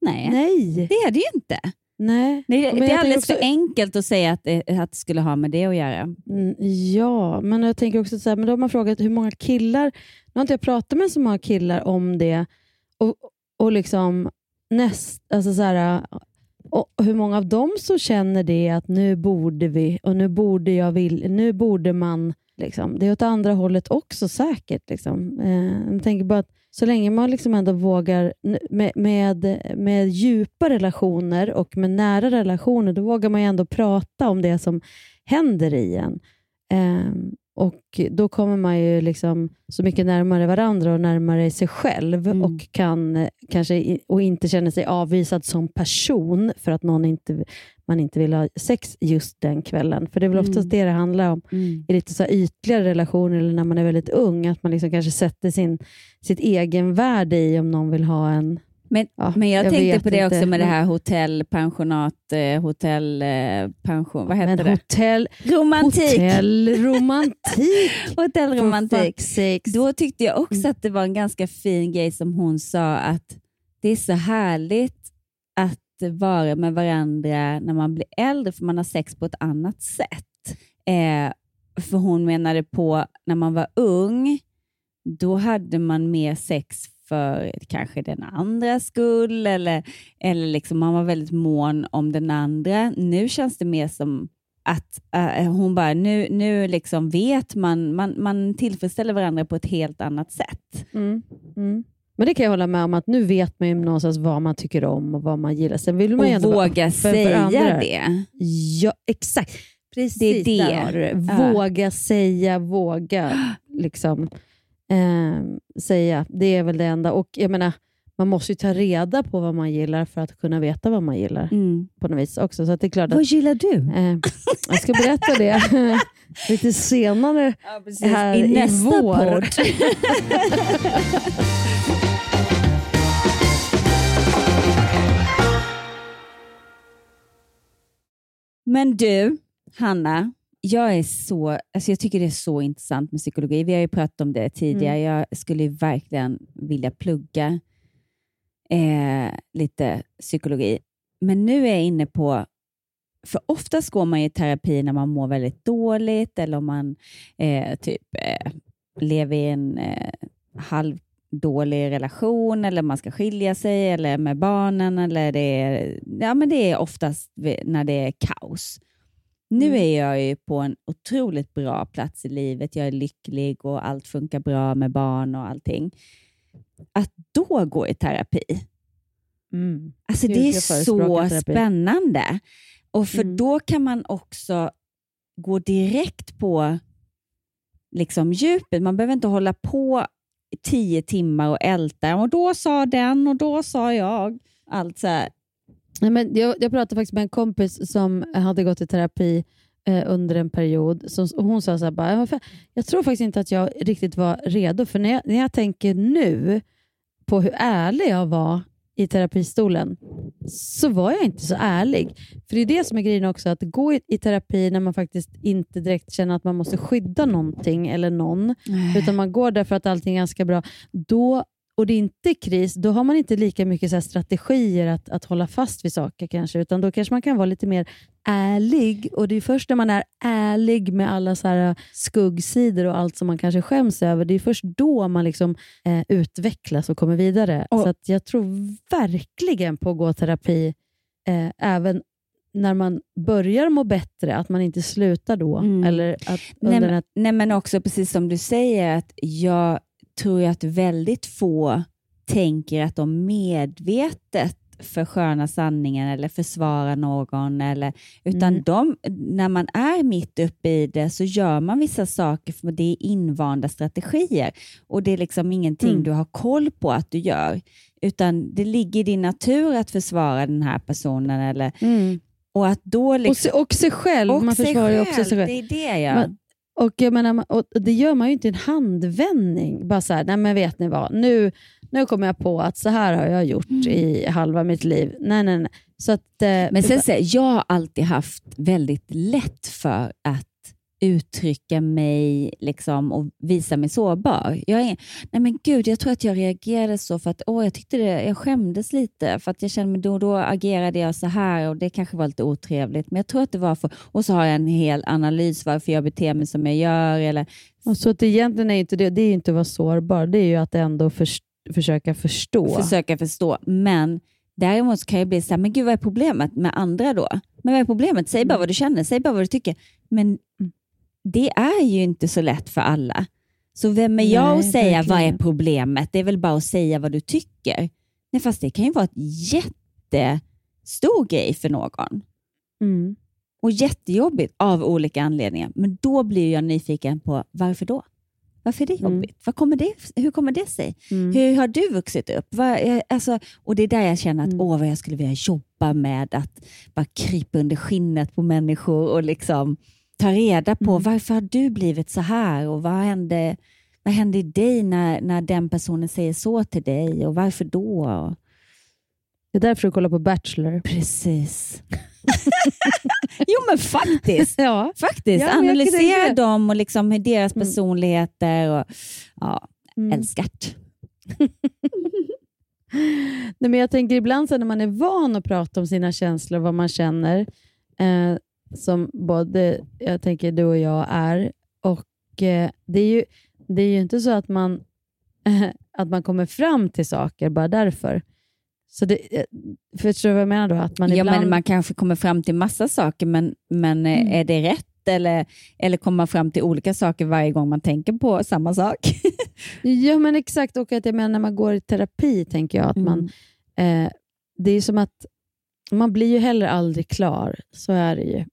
[SPEAKER 4] Nej,
[SPEAKER 5] Nej.
[SPEAKER 4] det är det ju inte.
[SPEAKER 5] Nej.
[SPEAKER 4] Det,
[SPEAKER 5] Men
[SPEAKER 4] det är alldeles
[SPEAKER 5] också-
[SPEAKER 4] för enkelt att säga att det, att det skulle ha med det att göra.
[SPEAKER 5] Mm, Ja, men jag tänker också så här, men då har man frågat hur många killar, nu har inte jag pratat med så många killar om det, och, och liksom näst, alltså så här, och hur många av dem så känner det att nu borde vi, och nu borde jag vill, nu borde man, liksom. det är åt andra hållet också säkert. Liksom. Eh, jag tänker bara att så länge man liksom ändå vågar, med, med, med djupa relationer och med nära relationer, då vågar man ändå prata om det som händer i en. Ehm, och Då kommer man ju liksom så mycket närmare varandra och närmare sig själv och kan eh, kanske och inte känner sig avvisad som person för att någon inte, man inte vill ha sex just den kvällen. För det är väl oftast
[SPEAKER 4] Mm.
[SPEAKER 5] det det handlar om i lite så här ytligare relationer eller när man är väldigt ung, att man liksom kanske sätter sin, sitt egen värde i om någon vill ha en
[SPEAKER 4] Men,
[SPEAKER 5] Ja,
[SPEAKER 4] men jag,
[SPEAKER 5] jag
[SPEAKER 4] tänkte på det
[SPEAKER 5] inte,
[SPEAKER 4] också med det
[SPEAKER 5] men-
[SPEAKER 4] här hotell, pensionat, eh, hotell, eh, pension, vad heter
[SPEAKER 5] Men
[SPEAKER 4] det?
[SPEAKER 5] hotell,
[SPEAKER 4] Romantik.
[SPEAKER 5] fuck's sakes.
[SPEAKER 4] Då tyckte jag
[SPEAKER 5] Mm.
[SPEAKER 4] också att det var en ganska fin grej som hon sa att det är så härligt att vara med varandra när man blir äldre för man har sex på ett annat sätt. Eh, för hon menade på när man var ung, då hade man mer sex för kanske den andra skull eller, eller liksom man var väldigt mån om den andra. Nu känns det mer som att äh, hon bara, nu, nu liksom vet man, man, man tillfredsställer varandra på ett helt annat sätt.
[SPEAKER 5] Mm. Mm. Men det kan jag hålla med om, att nu vet man ju någonstans vad man tycker om och vad man gillar. Sen vill man
[SPEAKER 4] Och våga
[SPEAKER 5] för
[SPEAKER 4] säga det.
[SPEAKER 5] Ja, exakt. Precis,
[SPEAKER 4] Det är det.
[SPEAKER 5] där har du det.
[SPEAKER 4] Ja.
[SPEAKER 5] Våga säga, våga liksom, eh, säga. Det är väl det enda. Och jag menar, man måste ju ta reda på vad man gillar för att kunna veta vad man gillar
[SPEAKER 4] Mm.
[SPEAKER 5] på något vis också. Så det är klart
[SPEAKER 4] Vad
[SPEAKER 5] att,
[SPEAKER 4] gillar du?
[SPEAKER 5] eh, jag ska berätta det lite senare här
[SPEAKER 4] I
[SPEAKER 5] i,
[SPEAKER 4] nästa
[SPEAKER 5] vår.
[SPEAKER 4] Men du, Hanna, jag, är så, alltså jag tycker det är så intressant med psykologi. Vi har ju pratat om det tidigare. Jag skulle verkligen vilja plugga eh, lite psykologi. Men nu är jag inne på, för oftast går man i terapi när man mår väldigt dåligt eller om man eh, typ eh, lever i en eh, halvdålig relation eller man ska skilja sig eller med barnen. Eller det, är, ja, men det är oftast när det är kaos. Nu
[SPEAKER 5] Mm.
[SPEAKER 4] är jag ju på en otroligt bra plats i livet. Jag är lycklig och allt funkar bra med barn och allting. Att då gå i terapi,
[SPEAKER 5] Mm.
[SPEAKER 4] Alltså
[SPEAKER 5] Gud,
[SPEAKER 4] det är så spännande. Och för
[SPEAKER 5] Mm.
[SPEAKER 4] då kan man också gå direkt på liksom djupet. Man behöver inte hålla på tio timmar och älta. Och då sa den och då sa jag. Allt så här.
[SPEAKER 5] Nej, men jag, jag pratade faktiskt med en kompis som hade gått i terapi eh, under en period. Så, hon sa så här, bara, jag tror faktiskt inte att jag riktigt var redo. För när jag, när jag tänker nu på hur ärlig jag var i terapistolen så var jag inte så ärlig. För det är det som är grejen också, att gå i, i terapi när man faktiskt inte direkt känner att man måste skydda någonting eller någon, utan man går där för att allting är ganska bra. Då, och det är inte kris, då har man inte lika mycket så strategier att, att hålla fast vid saker kanske, utan då kanske man kan vara lite mer ärlig. Och det är först när man är ärlig med alla så här skuggsidor och allt som man kanske skäms över, det är först då man liksom, eh, utvecklas och kommer vidare.
[SPEAKER 4] Och-
[SPEAKER 5] så jag tror verkligen på att gå terapi, eh, även när man börjar må bättre, att man inte slutar då.
[SPEAKER 4] Mm.
[SPEAKER 5] Eller att
[SPEAKER 4] Nej,
[SPEAKER 5] här
[SPEAKER 4] nej, men också precis som du säger, att jag tror ju att väldigt få tänker att de medvetet förskönar sanningen eller försvarar någon. Eller, utan
[SPEAKER 5] Mm.
[SPEAKER 4] de, när man är mitt uppe i det så gör man vissa saker för det är invanda strategier. Och det är liksom ingenting
[SPEAKER 5] Mm.
[SPEAKER 4] du har koll på att du gör. Utan det ligger i din natur att försvara den här personen. Eller, och att då liksom,
[SPEAKER 5] och, se, och sig själv.
[SPEAKER 4] och
[SPEAKER 5] man
[SPEAKER 4] sig
[SPEAKER 5] försvarar ju också sig själv.
[SPEAKER 4] Det är det jag...
[SPEAKER 5] Men- Och jag menar, och det gör man ju inte i en handvändning. Bara så här, nej men vet ni vad, nu, nu kommer jag på att så här har jag gjort i halva mitt liv. Nej, nej, nej. Så att, eh,
[SPEAKER 4] Men sen säger jag har alltid haft väldigt lätt för att uttrycka mig liksom, och visa mig sårbar. Jag, är, nej men gud, jag tror att jag reagerade så för att åh, jag tyckte det, jag skämdes lite för att jag kände mig då och då agerade jag så här och det kanske var lite otrevligt. Men jag tror att det var för, och så har jag en hel analys varför jag beter mig som jag gör. Eller,
[SPEAKER 5] och så att egentligen är inte det, det är inte att vara sårbar, det är ju att ändå förs- försöka förstå.
[SPEAKER 4] försöka förstå. Men däremot kan jag bli så här, men gud vad är problemet med andra då? Men vad är problemet? Säg bara
[SPEAKER 5] Mm.
[SPEAKER 4] vad du känner, säg bara vad du tycker. Men det är ju inte så lätt för alla. Så vem är jag
[SPEAKER 5] Nej,
[SPEAKER 4] att säga vad är
[SPEAKER 5] verkligen.
[SPEAKER 4] problemet? Det är väl bara att säga vad du tycker. Nej, fast det kan ju vara ett jättestor grej för någon.
[SPEAKER 5] Mm.
[SPEAKER 4] Och jättejobbigt av olika anledningar. Men då blir jag nyfiken på varför då? Varför är det
[SPEAKER 5] Mm.
[SPEAKER 4] jobbigt? Vad kommer det, hur kommer det sig?
[SPEAKER 5] Mm.
[SPEAKER 4] Hur har du vuxit upp? Vad, alltså, och Det är där jag känner att
[SPEAKER 5] Mm.
[SPEAKER 4] åh, vad jag skulle vilja jobba med att bara krypa under skinnet på människor och liksom ta reda på
[SPEAKER 5] Mm.
[SPEAKER 4] varför har du blivit så här och vad hände, vad hände i dig när, när den personen säger så till dig och varför då?
[SPEAKER 5] Det är därför du kollar på Bachelor.
[SPEAKER 4] Precis. jo men faktiskt.
[SPEAKER 5] Ja.
[SPEAKER 4] faktiskt.
[SPEAKER 5] Ja,
[SPEAKER 4] Analysera dem och liksom hur deras
[SPEAKER 5] Mm.
[SPEAKER 4] personligheter. Och, ja,
[SPEAKER 5] Mm.
[SPEAKER 4] älskat.
[SPEAKER 5] Nej, men jag tänker ibland så när man är van att prata om sina känslor, vad man känner, eh, som både jag tänker du och jag är, och eh, det, är ju, det är ju inte så att man, att man kommer fram till saker bara därför. Så det, eh, förstår du vad jag menar då? Att man
[SPEAKER 4] ja,
[SPEAKER 5] ibland,
[SPEAKER 4] men man kanske kommer fram till massa saker, men, men eh,
[SPEAKER 5] Mm.
[SPEAKER 4] är det rätt eller, eller komma fram till olika saker varje gång man tänker på samma sak.
[SPEAKER 5] Ja, men exakt. Och att jag menar, när man går i terapi, tänker jag att man... Eh, det är som att man blir ju heller aldrig klar. Så är det ju.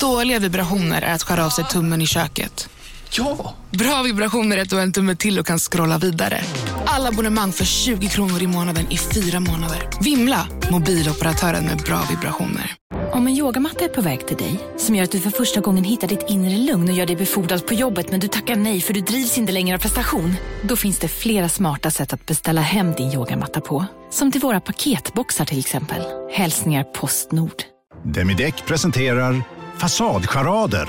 [SPEAKER 10] Dåliga vibrationer är att skära av sig tummen i köket.
[SPEAKER 8] Ja!
[SPEAKER 10] Bra vibrationer är att du har en tumme till och kan scrolla vidare. Alla abonnemang för 20 kronor i månaden i fyra månader. Vimla! Mobiloperatören med bra vibrationer.
[SPEAKER 11] Om en yogamatta är på väg till dig, som gör att du för första gången hittar ditt inre lugn och gör dig befordrad på jobbet men du tackar nej för du drivs inte längre av prestation. Då finns det flera smarta sätt att beställa hem din yogamatta på. Som till våra paketboxar till exempel. Hälsningar Postnord.
[SPEAKER 12] Demideck presenterar Fasadcharader.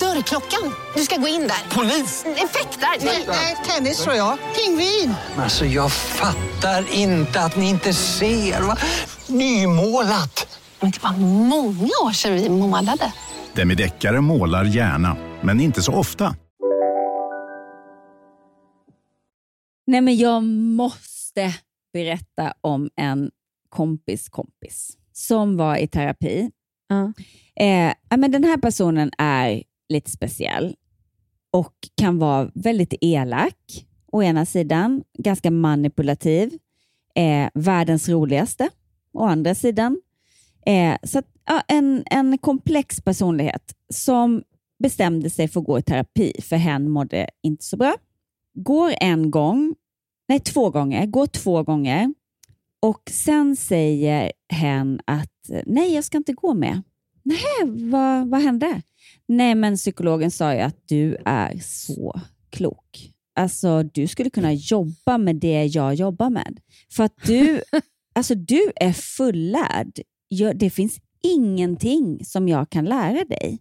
[SPEAKER 13] Dörrklockan. Du ska gå in där. Polis? Effektar? Nej, tennis tror jag. Pingvin.
[SPEAKER 14] Alltså jag fattar inte att ni inte ser. Va? Nymålat!
[SPEAKER 13] Men det var många år sedan vi målade.
[SPEAKER 12] Demideckare målar gärna, men inte så ofta.
[SPEAKER 4] Nej, men jag måste berätta om en kompis kompis som var i terapi. Eh, men den här personen är lite speciell och kan vara väldigt elak å ena sidan, ganska manipulativ, eh, världens roligaste å andra sidan. Eh, så att, ja, en, en komplex personlighet som bestämde sig för att gå i terapi för hen mådde inte så bra. Går en gång, nej två gånger, går två gånger och sen säger hen att nej, jag ska inte gå med. Nej, vad, vad hände? Nej, men psykologen sa ju att du är så klok. Alltså, du skulle kunna jobba med det jag jobbar med. För att du, alltså, du är fullärd. Jag- Det finns ingenting som jag kan lära dig.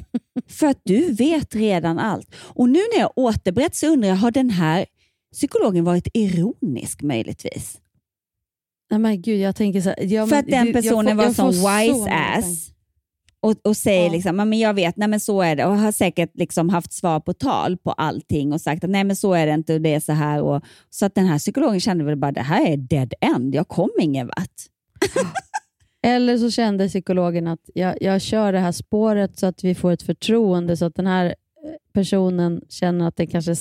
[SPEAKER 4] För att du vet redan allt. Och nu när jag återberättar så undrar jag, har den här psykologen varit ironisk möjligtvis?
[SPEAKER 5] Nej, men gud, jag tänker så här, ja,
[SPEAKER 4] För att den
[SPEAKER 5] du-
[SPEAKER 4] personen
[SPEAKER 5] får-
[SPEAKER 4] var som
[SPEAKER 5] så
[SPEAKER 4] wise
[SPEAKER 5] mycket
[SPEAKER 4] ass och, och säger
[SPEAKER 5] Ja.
[SPEAKER 4] liksom, "Ja, men jag vet, nej men så är det och har säkert liksom haft svar på tal på allting och sagt att nej men så är det inte och det är så här. Och, så att den här psykologen kände väl bara det här är dead end, jag kom ingen vart.
[SPEAKER 5] Eller så kände psykologen att jag, jag kör det här spåret så att vi får ett förtroende så att den här eh, personen känner att den kanske,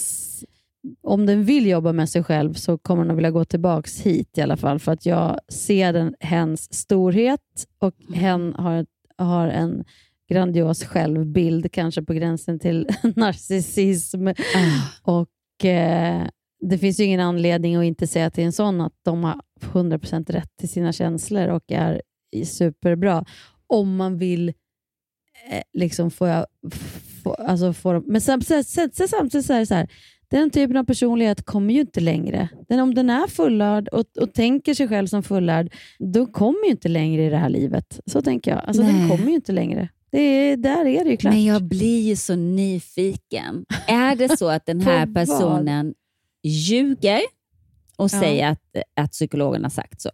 [SPEAKER 5] om den vill jobba med sig själv så kommer den att vilja gå tillbaks hit i alla fall för att jag ser den, hens storhet och hen har, har en grandios självbild, kanske på gränsen till narcissism. Och eh, Det finns ju ingen anledning att inte säga till en sån att de har 100% rätt till sina känslor och är superbra. Om man vill eh, liksom få, alltså få dem. Men samtidigt, samtidigt så är det så här, den typen av personlighet kommer ju inte längre. Den, om den är fullärd och, och tänker sig själv som fullärd, då kommer ju inte längre i det här livet. Så tänker jag. Alltså, den kommer ju inte längre. Det är, där är det ju klart.
[SPEAKER 4] Men jag blir ju så nyfiken. Är det så att den här
[SPEAKER 5] vad?
[SPEAKER 4] personen ljuger och
[SPEAKER 5] Ja.
[SPEAKER 4] säger att, att psykologen har sagt så?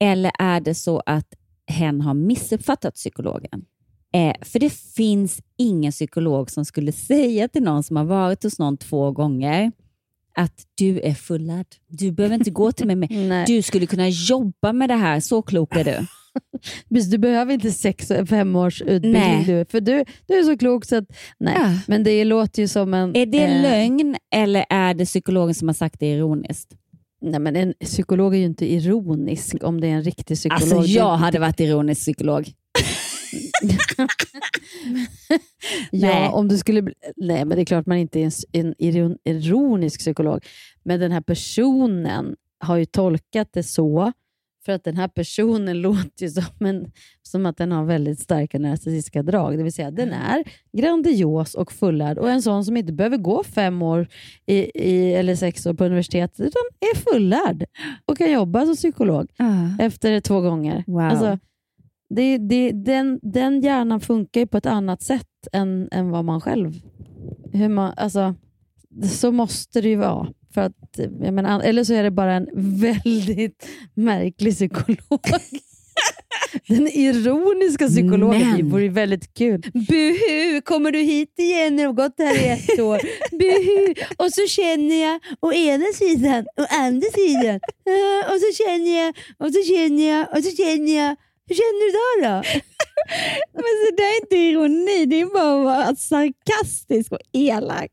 [SPEAKER 4] Eller är det så att hen har missuppfattat psykologen? Eh, för det finns ingen psykolog som skulle säga till någon som har varit hos någon två gånger att du är fullärd. Du behöver inte gå till mig. Med. Du skulle kunna jobba med det här. Så klok är du.
[SPEAKER 5] Du behöver inte sex fem års utbildning,
[SPEAKER 4] Nej.
[SPEAKER 5] du, för du, du är så klok så att... Nej, men det låter ju som en...
[SPEAKER 4] Är det
[SPEAKER 5] eh,
[SPEAKER 4] lögn eller är det psykologen som har sagt det ironiskt?
[SPEAKER 5] Nej, men en psykolog är ju inte ironisk om det är en riktig psykolog.
[SPEAKER 4] Alltså jag hade varit ironisk psykolog.
[SPEAKER 5] Ja, om du skulle nej, men det är klart man inte är en, en iron- ironisk psykolog. Men den här personen har ju tolkat det så, för att den här personen låter ju som, en, som att den har väldigt starka narcissistiska drag. Det vill säga, den är grandios och fullärd och en sån som inte behöver gå fem år i, i, eller sex år på universitetet, utan är fullärd och kan jobba som psykolog efter två gånger.
[SPEAKER 4] Wow.
[SPEAKER 5] Alltså, det, det, den, den hjärnan funkar ju på ett annat sätt än, än vad man själv... Hur man, alltså, så måste det ju vara. För att, jag menar, eller så är det bara en väldigt märklig psykolog. Den ironiska psykologen.
[SPEAKER 4] Men-
[SPEAKER 5] vore ju väldigt kul.
[SPEAKER 4] Buhu, kommer du hit igen? Jag har gått här i ett år. Buhu. Och så känner jag å ena sidan och andra sidan. Och så känner jag, och så känner jag, och så känner jag. Hur känner du då? då? Men så det är inte ironi, det är bara att vara sarkastisk och elak.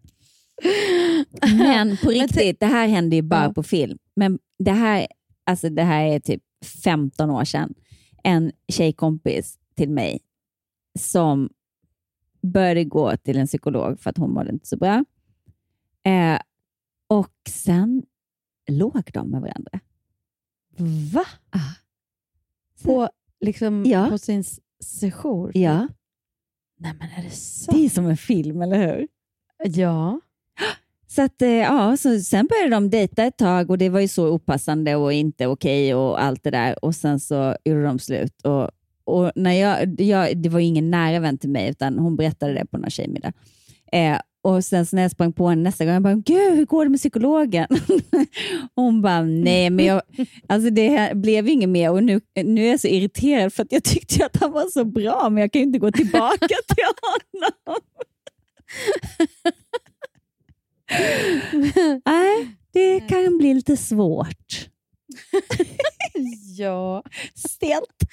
[SPEAKER 4] Men på riktigt, det här hände ju bara på film. Men det här, alltså det här är typ 15 år sedan. En tjejkompis till mig som började gå till en psykolog för att hon mådde inte så bra. Eh, och sen låg de med varandra.
[SPEAKER 5] Va? På, liksom,
[SPEAKER 4] Ja.
[SPEAKER 5] på sin sejour?
[SPEAKER 4] Ja.
[SPEAKER 5] Nej men är det så?
[SPEAKER 4] Det är som en film, eller hur?
[SPEAKER 5] Ja.
[SPEAKER 4] Så, att, eh, ja, så sen började de dejta ett tag och det var ju så opassande och inte okej och allt det där. Och sen så gjorde de slut. Och, och när jag, jag, det var ju ingen nära vän till mig, utan hon berättade det på någon tjejmiddag. Eh, och sen så när jag sprang på henne nästa gång, jag bara, gud hur går det med psykologen? hon bara, nej men jag, alltså det här blev inget mer och nu, nu är jag så irriterad för att jag tyckte att han var så bra, men jag kan ju inte gå tillbaka till honom. Nej, det kan bli lite svårt.
[SPEAKER 5] ja.
[SPEAKER 4] Stelt.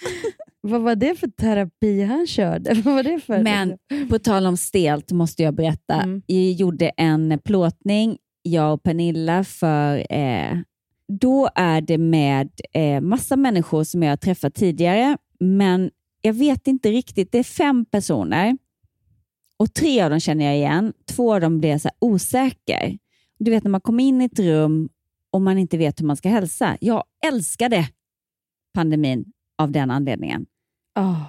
[SPEAKER 5] Vad var det för terapi han körde? Vad var det för?
[SPEAKER 4] Men på tal om stelt måste jag berätta. Jag gjorde en plåtning, jag och Pernilla, för eh, då är det med eh, massa människor som jag har träffat tidigare, men jag vet inte riktigt. Det är fem personer och tre av dem känner jag igen. Två av dem blir jag så osäker. Du vet när man kommer in i ett rum och man inte vet hur man ska hälsa. Jag älskade pandemin av den anledningen.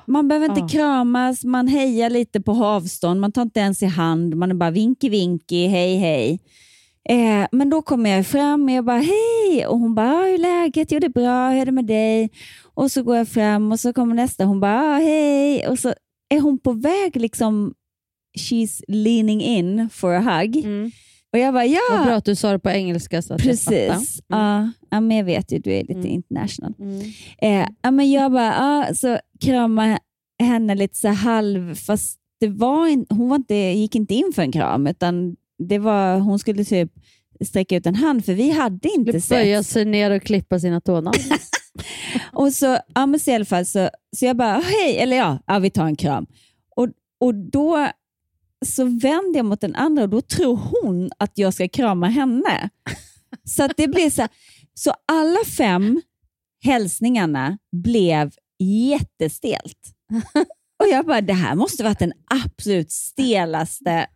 [SPEAKER 4] Man behöver inte
[SPEAKER 5] Ah.
[SPEAKER 4] kramas, man hejar lite på avstånd, man tar inte ens i hand, man är bara vinky vinky, hej hej. Eh, men då kommer jag fram och jag bara hej och hon bara "Ah, hur är läget? Jo det är bra, hur är det med dig? Och så går jag fram och så kommer nästa hon bara "Ah, hej och så är hon på väg liksom she's leaning in for a hug. Och jag bara ja.
[SPEAKER 5] Vad bra att du sa det på engelska så att jag fattar.
[SPEAKER 4] Precis. Ja, men jag vet ju, du är lite
[SPEAKER 5] Mm.
[SPEAKER 4] international. Eh, ja, men jag bara, ja, så kramade henne lite så halv, fast det var in, hon var inte, gick inte in för en kram, utan det var, hon skulle typ sträcka ut en hand, för vi hade inte
[SPEAKER 5] Böja
[SPEAKER 4] sett.
[SPEAKER 5] sig ner och klippa sina tånaglar.
[SPEAKER 4] Och så, ja, men så i alla fall, så, så jag bara, hej, eller ja, ja, vi tar en kram. Och, och då så vänder jag mot den andra och då tror hon att jag ska krama henne. Så att det blir så här, så alla fem hälsningarna blev jättestelt. Och jag bara, det här måste varit den absolut stelaste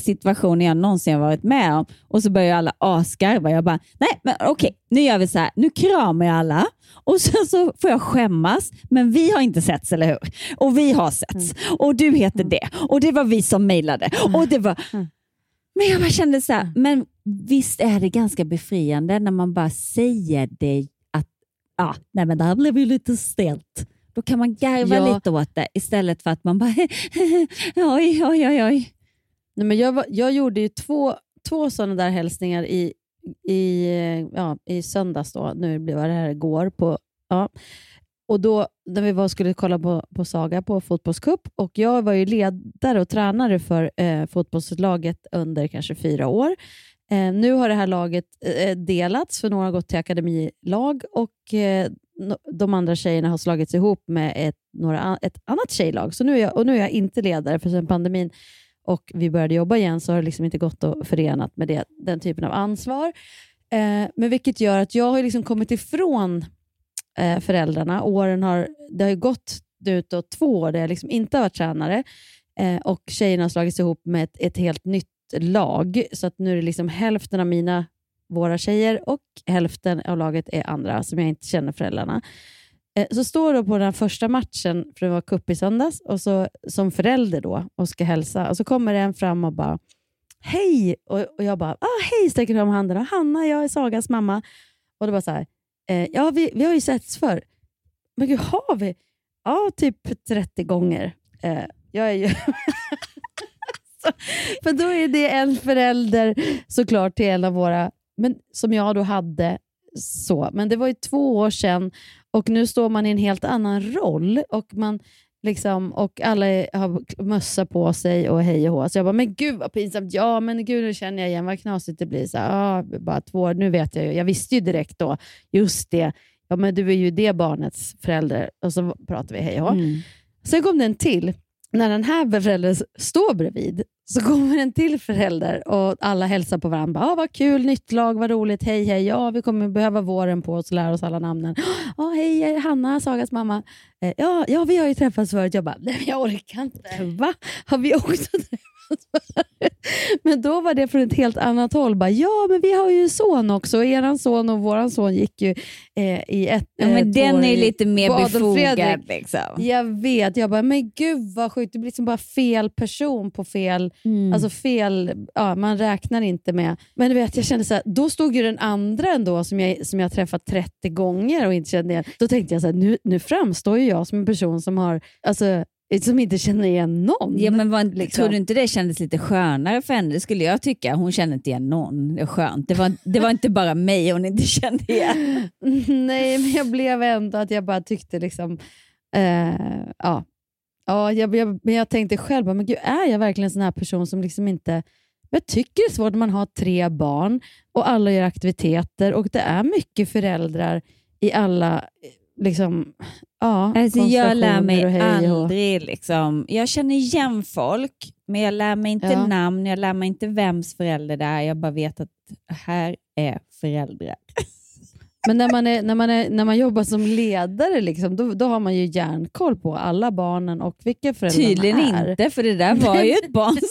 [SPEAKER 4] situationen jag någonsin varit med om. Och så börjar alla asgarva. Jag bara, nej men okej, nu gör vi så här. Nu kramar jag alla och sen så får jag skämmas. Men vi har inte setts, eller hur? Och vi har setts. Och du heter det. Och det var vi som mejlade. Och det var... Men jag bara kände så här, men visst är det ganska befriande när man bara säger det att ja, nej men det här blev ju lite stelt. Då kan man garva
[SPEAKER 5] Ja.
[SPEAKER 4] lite åt det istället för att man bara oj, oj, oj, oj.
[SPEAKER 5] Nej, men jag, var, jag gjorde ju två, två sådana där hälsningar i, i, ja, i söndags. Då. Nu blev det här igår. På, ja. Och då när vi var och skulle kolla på, på Saga på fotbollscup och jag var ju ledare och tränare för eh, fotbollslaget under kanske fyra år. Eh, nu har det här laget eh, delats, för några har gått till akademilag och eh, no- de andra tjejerna har slagits ihop med ett, några, ett annat tjejlag. Så nu är jag, och nu är jag inte ledare, för sen pandemin och vi började jobba igen så har det liksom inte gått att förena med det, den typen av ansvar. Eh, men vilket gör att jag har liksom kommit ifrån eh, föräldrarna. Åren har, det har ju gått ut då två år där jag liksom inte har varit tränare eh, och tjejerna har slagits ihop med ett, ett helt nytt lag. Så att nu är det liksom hälften av mina, våra tjejer och hälften av laget är andra som jag inte känner föräldrarna. Eh, så står du på den första matchen, för det var cup i söndags, och så, som förälder då och ska hälsa. Och så kommer en fram och bara hej! Och, och jag bara ah, hej, sträcker fram handen. Och Hanna, jag är Sagas mamma. Och då bara så här, eh, ja vi, vi har ju setts förr. Men gud, har vi? Ja, typ 30 gånger. Eh, jag är ju... så, för då är det en förälder såklart till en av våra, men som jag då hade så. Men det var ju två år sedan och nu står man i en helt annan roll och man liksom, och alla har mössa på sig och hej och hå. Så jag bara, men gud vad pinsamt. Ja, men gud nu känner jag igen vad knasigt det blir. Så, ah, bara två år, nu vet jag ju. Jag visste ju direkt då, just det. Ja, men du är ju det barnets förälder. Och så pratar vi hej och hå.
[SPEAKER 4] Mm.
[SPEAKER 5] Sen kom det en till. När den här föräldern står bredvid så kommer en till förälder och alla hälsar på varandra. Ah, vad kul, nytt lag, vad roligt, hej hej. Ja, vi kommer behöva våren på oss och lära oss alla namnen. Ah, hej, Hanna, Sagas mamma. Eh, ja, ja, vi har ju träffats förut. Jag bara, nej men jag orkar inte. Va? Har vi också träffats? Men då var det från ett helt annat håll. Bara, ja, men vi har ju son också. Eran son och våran son gick ju eh, i ett
[SPEAKER 4] Ja, men
[SPEAKER 5] eh,
[SPEAKER 4] den är lite mer befogad. Liksom.
[SPEAKER 5] Jag vet. Jag bara, men gud vad sjukt. Det blir liksom bara fel person på fel...
[SPEAKER 4] Mm.
[SPEAKER 5] Alltså fel... Ja, man räknar inte med... Men du vet, jag kände så här, då stod ju den andra ändå som jag, som jag träffat 30 gånger och inte kände igen. Då tänkte jag så här, nu, nu framstår ju jag som en person som har... Alltså, som inte känner igen någon.
[SPEAKER 4] Ja, men var,
[SPEAKER 5] liksom.
[SPEAKER 4] Tror du inte det kändes lite skönare för henne? Det skulle jag tycka. Hon kände inte igen någon. Det är skönt. Det var, det var inte bara mig hon inte kände igen.
[SPEAKER 5] Nej, men jag blev ändå att jag bara tyckte liksom... Eh, ja. Ja, jag, jag, men jag tänkte själv, men gud, är jag verkligen en sån här person som liksom inte... Jag tycker det är svårt när man har tre barn och alla gör aktiviteter och det är mycket föräldrar i alla liksom, ja,
[SPEAKER 4] Alltså jag lär mig
[SPEAKER 5] och hej och
[SPEAKER 4] aldrig. Liksom. Jag känner igen folk, men jag lär mig inte
[SPEAKER 5] Ja.
[SPEAKER 4] namn. Jag lär mig inte vems förälder det är. Jag bara vet att här är föräldrar.
[SPEAKER 5] Men när man, är, när, man är, när man jobbar som ledare, liksom, då, då har man ju järnkoll på alla barnen och vilka föräldrarna
[SPEAKER 4] Tydligen
[SPEAKER 5] är.
[SPEAKER 4] inte, för det där var ju ett barn.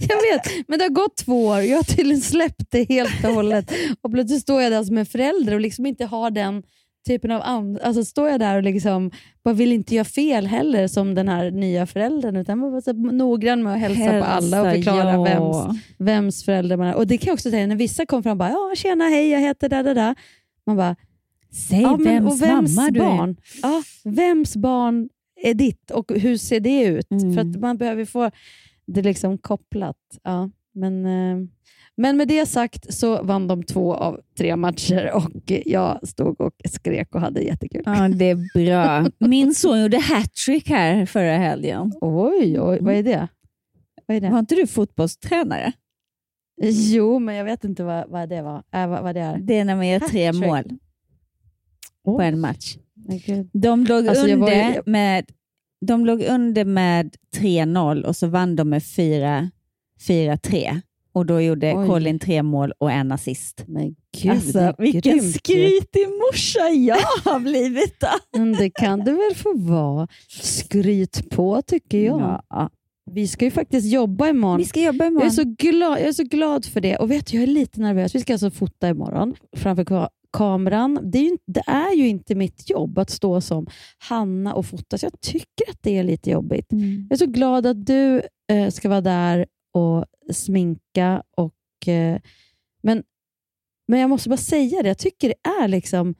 [SPEAKER 5] Jag vet, men det har gått två år. Jag har tydligen släppt det helt och hållet. Och plötsligt står jag där som en förälder och liksom inte har den typen av... And- alltså står jag där och liksom bara vill inte göra fel heller som den här nya föräldern, utan man var noggrann med att hälsa, på alla och
[SPEAKER 4] Hälsa,
[SPEAKER 5] förklara
[SPEAKER 4] ja.
[SPEAKER 5] vems, vems förälder man är. Och Det kan jag också säga, när vissa kom fram och bara ja, “tjena, hej, jag heter da da da”. Man bara
[SPEAKER 4] Säg vems
[SPEAKER 5] och vems
[SPEAKER 4] mamma du är.
[SPEAKER 5] barn? Ja, vems barn är ditt och hur ser det ut?
[SPEAKER 4] Mm.
[SPEAKER 5] För att man behöver få det liksom kopplat. Ja, men, eh, men med det sagt så vann de två av tre matcher och jag stod och skrek och hade jättekul.
[SPEAKER 4] Ja, det är bra. Min son gjorde hattrick här förra helgen.
[SPEAKER 5] Oj, oj, vad är det? Vad är det?
[SPEAKER 4] Var inte du fotbollstränare?
[SPEAKER 5] Jo, men jag vet inte vad, vad det var. Äh, vad, vad det är.
[SPEAKER 4] Det är när man gör tre mål på en match. De låg,
[SPEAKER 5] Alltså,
[SPEAKER 4] under,
[SPEAKER 5] ju-
[SPEAKER 4] med, de låg under med 3-0 och så vann de med 4 4-3. Och då gjorde
[SPEAKER 5] Oj.
[SPEAKER 4] Colin tre mål och en assist.
[SPEAKER 5] Men gud,
[SPEAKER 4] alltså, vilken
[SPEAKER 5] grymt
[SPEAKER 4] skrytig morsa jag har blivit.
[SPEAKER 5] Men det kan du väl få vara. Skryt på tycker jag.
[SPEAKER 4] Ja.
[SPEAKER 5] Vi ska ju faktiskt jobba imorgon.
[SPEAKER 4] Vi ska jobba
[SPEAKER 5] Jag är,
[SPEAKER 4] imorgon.
[SPEAKER 5] så glad, jag är så glad för det. Och vet du, Jag är lite nervös. Vi ska alltså fota imorgon framför ka- kameran. Det är, ju, inte- det är ju inte mitt jobb att stå som Hanna och fota, så jag tycker att det är lite jobbigt.
[SPEAKER 4] Mm.
[SPEAKER 5] Jag är så glad att du eh, ska vara där och sminka. Och, eh, men, men jag måste bara säga det, jag tycker det är liksom...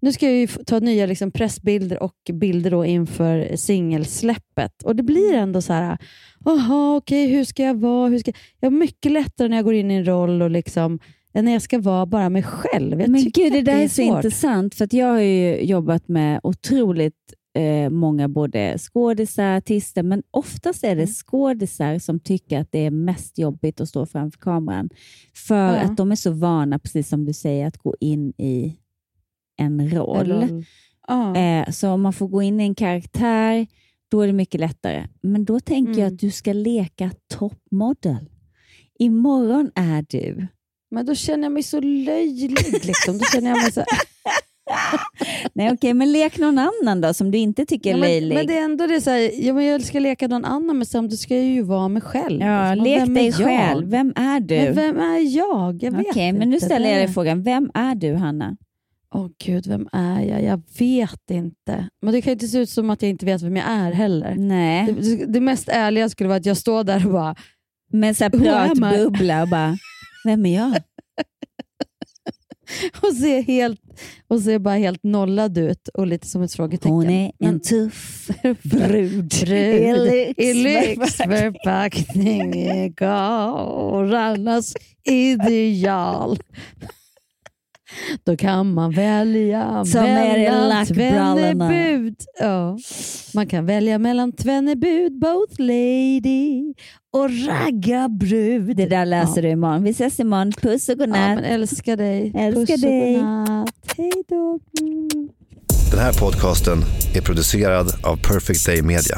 [SPEAKER 5] Nu ska jag ta nya liksom pressbilder och bilder då inför singelsläppet. Och det blir ändå så här, jaha, okej, hur ska jag vara? Hur ska jag... jag har mycket lättare när jag går in i en roll och liksom, än när jag ska vara bara mig själv. Jag
[SPEAKER 4] Men gud, det där är så
[SPEAKER 5] svårt.
[SPEAKER 4] intressant, för jag har ju jobbat med otroligt eh, många både skådisar, artister, men oftast är det
[SPEAKER 5] Mm.
[SPEAKER 4] skådisar som tycker att det är mest jobbigt att stå framför kameran. För
[SPEAKER 5] Ja.
[SPEAKER 4] att de är så vana, precis som du säger, att gå in i en roll.
[SPEAKER 5] Roll. Ja.
[SPEAKER 4] Eh, så om man får gå in i en karaktär, då är det mycket lättare. Men då tänker jag
[SPEAKER 5] Mm.
[SPEAKER 4] att du ska leka toppmodell. Imorgon är du
[SPEAKER 5] Men då känner jag mig så löjlig. Liksom. Då känner jag mig så...
[SPEAKER 4] Nej, okej, men lek någon annan då som du inte tycker är
[SPEAKER 5] Ja, men,
[SPEAKER 4] löjlig.
[SPEAKER 5] men det är ändå det så här, ja, men jag ska leka någon annan, men samtidigt ska jag ju vara mig själv.
[SPEAKER 4] Ja,
[SPEAKER 5] Liksom.
[SPEAKER 4] lek dig själv. Vem är du?
[SPEAKER 5] Men vem är jag? Jag vet
[SPEAKER 4] Okej, men nu ställer jag dig frågan. Vem är du, Hanna?
[SPEAKER 5] Åh gud, vem är jag? Jag vet inte. Men det kan ju inte se ut som att jag inte vet vem jag är heller.
[SPEAKER 4] Nej.
[SPEAKER 5] Det, det mest ärliga skulle vara att jag står där och bara...
[SPEAKER 4] Med
[SPEAKER 5] I?
[SPEAKER 4] pratbubbla och bara, vem är jag?
[SPEAKER 5] och ser, helt, och ser bara helt nollad ut och lite som ett frågetecken.
[SPEAKER 4] Hon är en tuff brud.
[SPEAKER 5] Brud i
[SPEAKER 4] lyxförpackning.
[SPEAKER 5] i karlarnas ideal. Då kan man välja
[SPEAKER 4] Som är
[SPEAKER 5] mellan tvennebud. Ja. Man kan välja mellan tvennebud, both lady och raggarbrud.
[SPEAKER 4] Det där läser
[SPEAKER 5] Ja.
[SPEAKER 4] du imorgon. Vi ses imorgon. Puss och
[SPEAKER 5] Ja,
[SPEAKER 4] godnatt.
[SPEAKER 5] men älskar dig.
[SPEAKER 4] Älskar
[SPEAKER 5] Puss och
[SPEAKER 4] dig.
[SPEAKER 5] godnatt. Hej då. Mm.
[SPEAKER 15] Den här podcasten är producerad av Perfect Day Media.